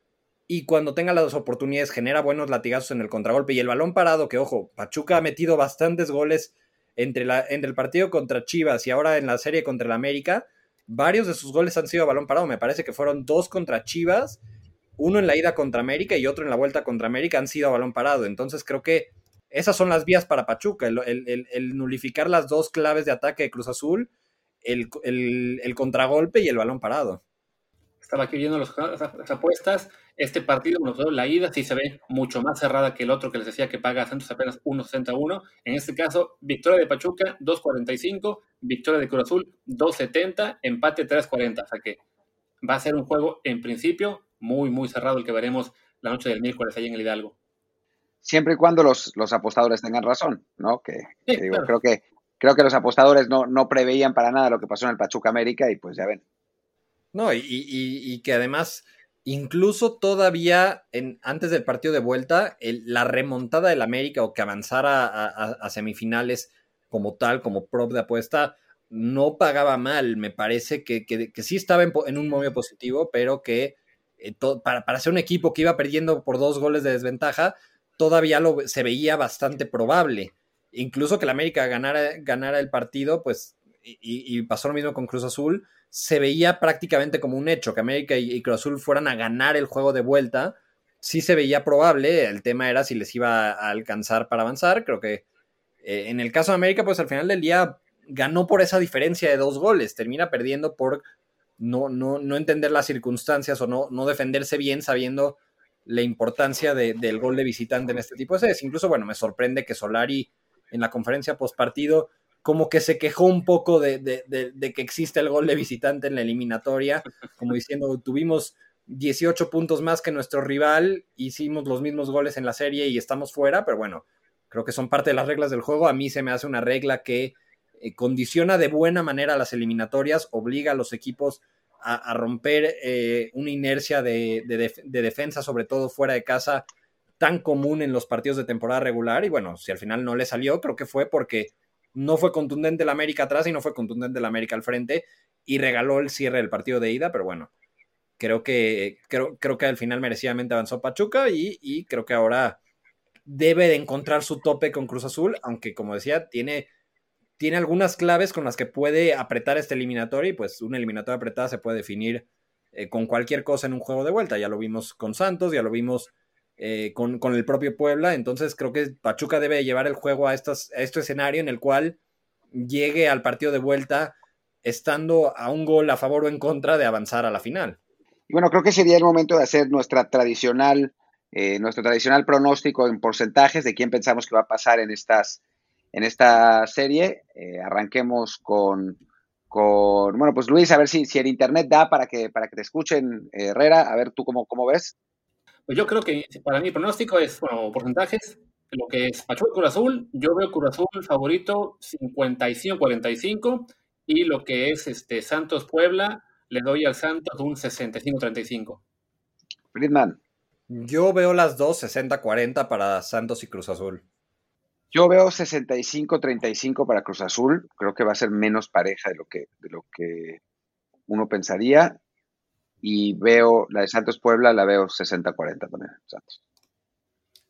y cuando tenga las oportunidades genera buenos latigazos en el contragolpe y el balón parado, que ojo, Pachuca ha metido bastantes goles entre, la, entre el partido contra Chivas y ahora en la serie contra el América, varios de sus goles han sido balón parado, me parece que fueron dos contra Chivas, uno en la ida contra América y otro en la vuelta contra América han sido balón parado. Entonces creo que esas son las vías para Pachuca, el, nulificar las dos claves de ataque de Cruz Azul, el, contragolpe y el balón parado. Estaba aquí viendo las apuestas. Este partido, la ida sí se ve mucho más cerrada que el otro que les decía que paga Santos apenas 1.61. En este caso, victoria de Pachuca 2.45, victoria de Cruz Azul 2.70, empate 3.40. O sea que va a ser un juego en principio muy, muy cerrado el que veremos la noche del miércoles ahí en el Hidalgo. Siempre y cuando los, los apostadores tengan razón, ¿no? Que, creo que creo que los apostadores no, no preveían para nada lo que pasó en el Pachuca América y pues ya ven. No, y, que además, incluso todavía en, antes del partido de vuelta, la remontada del América o que avanzara a, semifinales como tal, como prop de apuesta, no pagaba mal. Me parece que, sí estaba en, un momento positivo, pero que eh, para, para, ser un equipo que iba perdiendo por dos goles de desventaja, todavía lo, se veía bastante probable. Incluso que el América ganara, ganara el partido, pues, y, pasó lo mismo con Cruz Azul, se veía prácticamente como un hecho que América y, Cruz Azul fueran a ganar el juego de vuelta. Sí se veía probable, el tema era si les iba a alcanzar para avanzar. Creo que eh, en el caso de América, pues al final del día ganó por esa diferencia de dos goles, termina perdiendo por no, no, no entender las circunstancias o no, no defenderse bien sabiendo la importancia del gol de visitante en este tipo de series. Incluso, bueno, me sorprende que Solari en la conferencia post partido como que se quejó un poco de, que existe el gol de visitante en la eliminatoria, como diciendo, tuvimos 18 puntos más que nuestro rival, hicimos los mismos goles en la serie y estamos fuera, pero bueno, creo que son parte de las reglas del juego. A mí se me hace una regla que eh, condiciona de buena manera las eliminatorias, obliga a los equipos a, romper eh, una inercia de, defensa, sobre todo fuera de casa, tan común en los partidos de temporada regular. Y bueno, si al final no le salió, creo que fue porque no fue contundente el América atrás y no fue contundente el América al frente y regaló el cierre del partido de ida, pero bueno, creo que, creo, creo que al final merecidamente avanzó Pachuca y, y creo que ahora debe de encontrar su tope con Cruz Azul, aunque como decía, tiene tiene algunas claves con las que puede apretar este eliminatorio y pues una eliminatoria apretada se puede definir eh, con cualquier cosa en un juego de vuelta. Ya lo vimos con Santos, ya lo vimos eh, con, el propio Puebla, entonces creo que Pachuca debe llevar el juego a, estas, a este escenario en el cual llegue al partido de vuelta estando a un gol a favor o en contra de avanzar a la final. Y bueno, creo que sería el momento de hacer nuestra tradicional, eh, nuestro tradicional pronóstico en porcentajes de quién pensamos que va a pasar en estas en esta serie. Eh, arranquemos con, con, bueno, pues Luis, a ver si, si el internet da para que, para que te escuchen, Herrera, a ver tú cómo, cómo ves. Pues yo creo que para mi pronóstico es, bueno, porcentajes, lo que es Pachuca Cruz Azul, yo veo Cruz Azul favorito 55-45 y lo que es este Santos Puebla, le doy al Santos un 65-35. Friedman. Yo veo las dos 60-40 para Santos y Cruz Azul. Yo veo 65-35 para Cruz Azul. Creo que va a ser menos pareja de lo que, de lo que uno pensaría. Y veo la de Santos Puebla, la veo 60-40 también. Santos.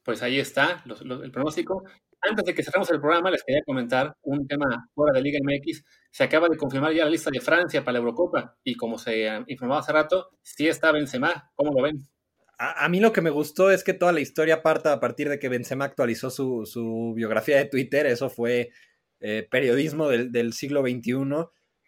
Pues ahí está el pronóstico. Antes de que cerremos el programa, les quería comentar un tema fuera de Liga MX. Se acaba de confirmar ya la lista de Francia para la Eurocopa. Y como se informaba hace rato, sí está Benzema. ¿Cómo lo ven? A, mí lo que me gustó es que toda la historia parta a partir de que Benzema actualizó su, biografía de Twitter. Eso fue eh, periodismo del, siglo XXI.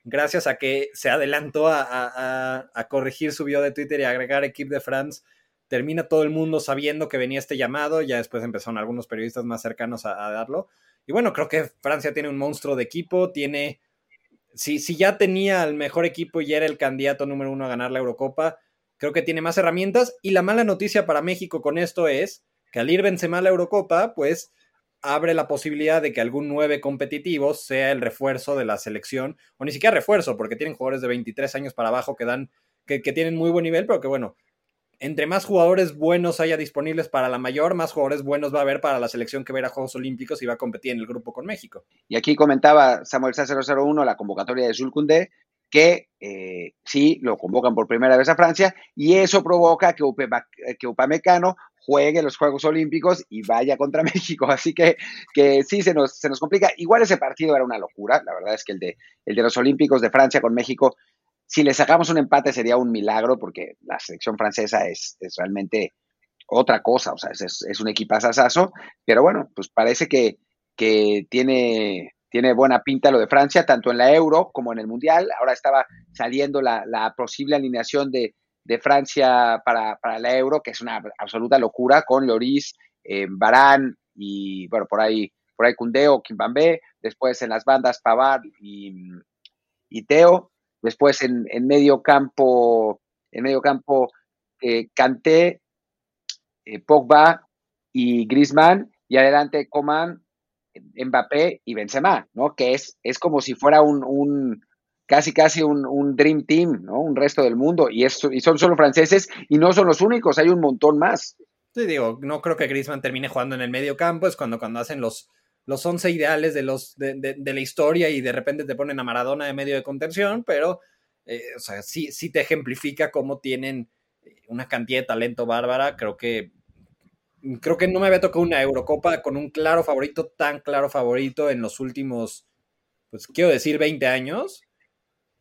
Gracias a que se adelantó a, corregir su bio de Twitter y agregar Equipe de France, termina todo el mundo sabiendo que venía este llamado. Ya después empezaron algunos periodistas más cercanos a, darlo. Y bueno, creo que Francia tiene un monstruo de equipo, tiene... Si, si ya tenía el mejor equipo y era el candidato número uno a ganar la Eurocopa, creo que tiene más herramientas. Y la mala noticia para México con esto es que al ir Benzema a la Eurocopa, pues abre la posibilidad de que algún nueve competitivo sea el refuerzo de la selección, o ni siquiera refuerzo, porque tienen jugadores de 23 años para abajo que dan, que, tienen muy buen nivel, pero que bueno, entre más jugadores buenos haya disponibles para la mayor, más jugadores buenos va a haber para la selección que va a, ir a Juegos Olímpicos y va a competir en el grupo con México. Y aquí comentaba Samuel 001 la convocatoria de Zulcundé, que eh, sí lo convocan por primera vez a Francia y eso provoca que, que Upamecano juegue los Juegos Olímpicos y vaya contra México. Así que, que sí, se nos, se nos complica. Igual ese partido era una locura. La verdad es que el de, el de los Olímpicos de Francia con México Si le sacamos un empate sería un milagro porque la selección francesa es, realmente otra cosa, o sea, es, es un equipazazazo, pero bueno, pues parece que, que tiene, tiene buena pinta lo de Francia, tanto en la Euro como en el Mundial. Ahora estaba saliendo la, posible alineación de, Francia para, la Euro, que es una absoluta locura, con Loris, eh, Barán y, bueno, por ahí, por ahí Cundeo, Kimbambe, después en las bandas Pavard y, y Teo, después en, medio campo, en medio campo eh, Kanté, eh, Pogba y Griezmann, y adelante Coman, Mbappé y Benzema, ¿no? Que es, es como si fuera un, casi casi un, Dream Team, ¿no? Un resto del mundo, y, es, y son solo franceses, y no son los únicos, hay un montón más. Sí, digo, no creo que Griezmann termine jugando en el medio campo, es cuando, cuando hacen los, los 11 ideales de, los, de, la historia y de repente te ponen a Maradona de medio de contención, pero eh, o sea, sí, sí te ejemplifica cómo tienen una cantidad de talento bárbara. Creo que creo que no me había tocado una Eurocopa con un claro favorito, tan claro favorito en los últimos, pues quiero decir, 20 años.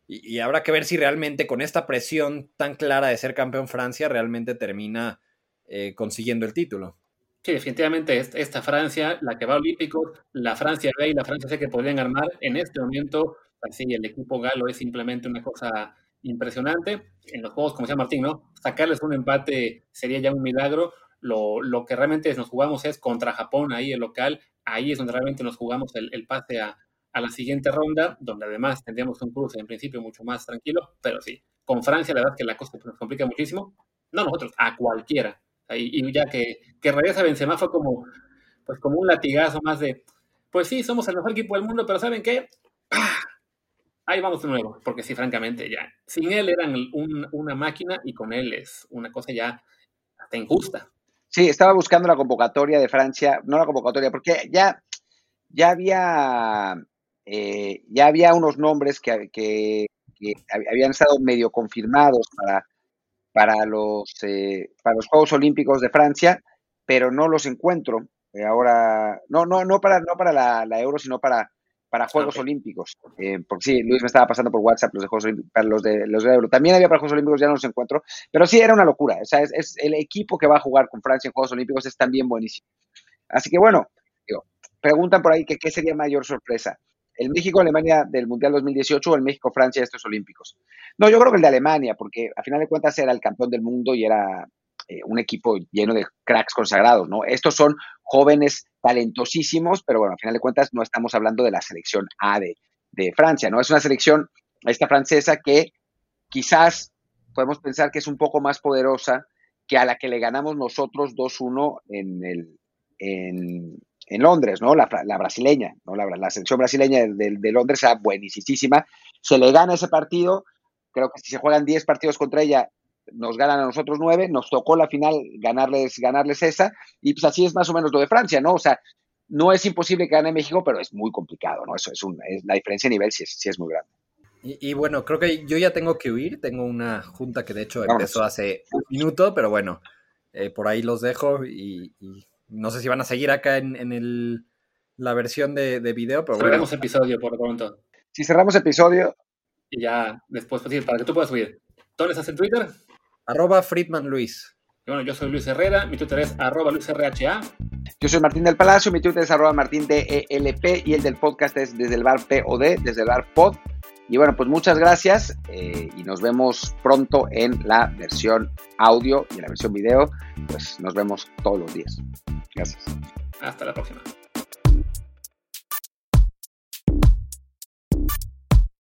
Y, habrá que ver si realmente con esta presión tan clara de ser campeón Francia realmente termina eh, consiguiendo el título. Sí, definitivamente esta Francia, la que va a Olímpicos, la Francia B y la Francia C que podrían armar en este momento, así el equipo galo es simplemente una cosa impresionante. En los juegos, como decía Martín, ¿no? Sacarles un empate sería ya un milagro. Lo, lo que realmente nos jugamos es contra Japón, ahí el local, ahí es donde realmente nos jugamos el, el pase a, a, la siguiente ronda, donde además tendríamos un cruce en principio mucho más tranquilo, pero sí, con Francia la verdad que la cosa nos complica muchísimo, no nosotros, a cualquiera, y, ya que, que regresa Benzema fue como, pues como un latigazo más de, pues sí, somos el mejor equipo del mundo, pero ¿saben qué? Ahí vamos de nuevo, porque sí, francamente, ya, sin él eran una máquina y con él es una cosa ya hasta injusta. Sí, estaba buscando la convocatoria de Francia, no la convocatoria, porque ya, ya había eh, ya había unos nombres que, que, habían estado medio confirmados para, para los, eh, para los Juegos Olímpicos de Francia, pero no los encuentro. Eh, ahora, no, no, no para, no para la, Euro, sino para, para Juegos Olímpicos. Eh, porque sí, Luis me estaba pasando por WhatsApp los de Juegos Olímpicos, los de, los de Euro. También había para Juegos Olímpicos, ya no los encuentro. Pero sí, era una locura. O sea, es, el equipo que va a jugar con Francia en Juegos Olímpicos es también buenísimo. Así que bueno, digo, preguntan por ahí que qué sería mayor sorpresa el México-Alemania del Mundial 2018 o el México-Francia de estos Olímpicos. No, yo creo que el de Alemania, porque a final de cuentas era el campeón del mundo y era eh, un equipo lleno de cracks consagrados, ¿no? Estos son jóvenes talentosísimos, pero bueno, a final de cuentas no estamos hablando de la selección A de, de Francia, ¿no? Es una selección, esta francesa, que quizás podemos pensar que es un poco más poderosa que a la que le ganamos nosotros 2-1 en el, en, en Londres, ¿no? La, brasileña, ¿no? La, selección brasileña de, Londres era buenísima. Se le gana ese partido. Creo que si se juegan 10 partidos contra ella, nos ganan a nosotros 9. Nos tocó la final ganarles, ganarles esa. Y pues así es más o menos lo de Francia, ¿no? O sea, no es imposible que gane México, pero es muy complicado, ¿no? Eso es, un, la diferencia de nivel sí es, es muy grande. Y, bueno, creo que yo ya tengo que huir. Tengo una junta que de hecho empezó hace un minuto, pero bueno, eh, por ahí los dejo y no sé si van a seguir acá en, el, la versión de, de video, pero Cerramos episodio por lo pronto. Si cerramos episodio. Y ya después, pues, para que tú puedas subir. ¿Dónde estás en Twitter? Arroba Friedman Luis. bueno, yo soy Luis Herrera, mi Twitter es arroba LuisRHA. Yo soy Martín del Palacio, mi Twitter es arroba Martín DELP y el del podcast es desde el bar POD, desde el bar POD. Y bueno, pues muchas gracias eh, y nos vemos pronto en la versión audio y en la versión video. Pues nos vemos todos los días. Gracias. Hasta la próxima.